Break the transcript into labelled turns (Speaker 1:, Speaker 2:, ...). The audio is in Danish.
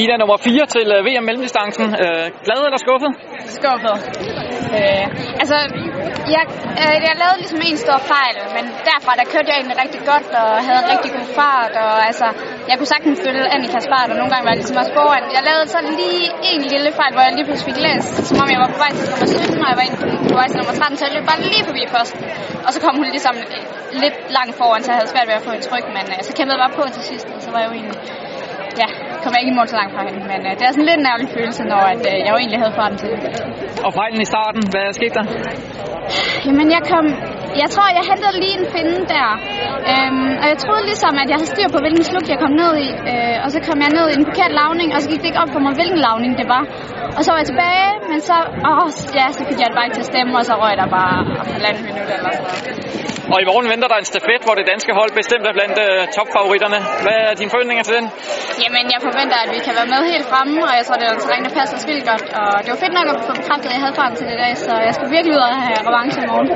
Speaker 1: Ida nummer 4 til øh, VM mellemdistancen. Øh, glad eller skuffet?
Speaker 2: Skuffet. Øh, altså, jeg, øh, jeg lavede ligesom en stor fejl, men derfra der kørte jeg egentlig rigtig godt og havde en rigtig god fart. Og altså, jeg kunne sagtens følge Annikas fart, og nogle gange var jeg ligesom også foran. Jeg lavede så lige en lille fejl, hvor jeg lige pludselig fik læst, som om jeg var på vej til nummer 17, og jeg var på vej til nummer 13, så jeg løb bare lige forbi først. Og så kom hun ligesom lidt langt foran, så jeg havde svært ved at få en tryk, men øh, så kæmpede jeg bare på til sidst, og så var jeg jo egentlig ja, kom jeg ikke i mål så langt fra hende. Men øh, det er sådan lidt en ærgerlig følelse, når at, øh, jeg jo egentlig havde farten til det.
Speaker 1: Og fejlen i starten, hvad skete der?
Speaker 2: Jamen, jeg kom... Jeg tror, jeg hentede lige en finde der. Øhm, og jeg troede ligesom, at jeg havde styr på, hvilken slug jeg kom ned i. Øh, og så kom jeg ned i en forkert lavning, og så gik det ikke op for mig, hvilken lavning det var. Og så var jeg tilbage, men så, åh, ja, så fik jeg bare ikke til at stemme, og så røg der bare halvandet minut eller så.
Speaker 1: Og i morgen venter der en stafet, hvor det danske hold bestemt er blandt uh, topfavoritterne. Hvad er dine forventninger til den?
Speaker 2: Jamen, jeg forventer, at vi kan være med helt fremme, og jeg tror, det er en terræn, der passer os vildt godt. Og det var fedt nok at få bekræftet, at jeg havde farten til det i dag, så jeg skal virkelig ud og have revanche i morgen.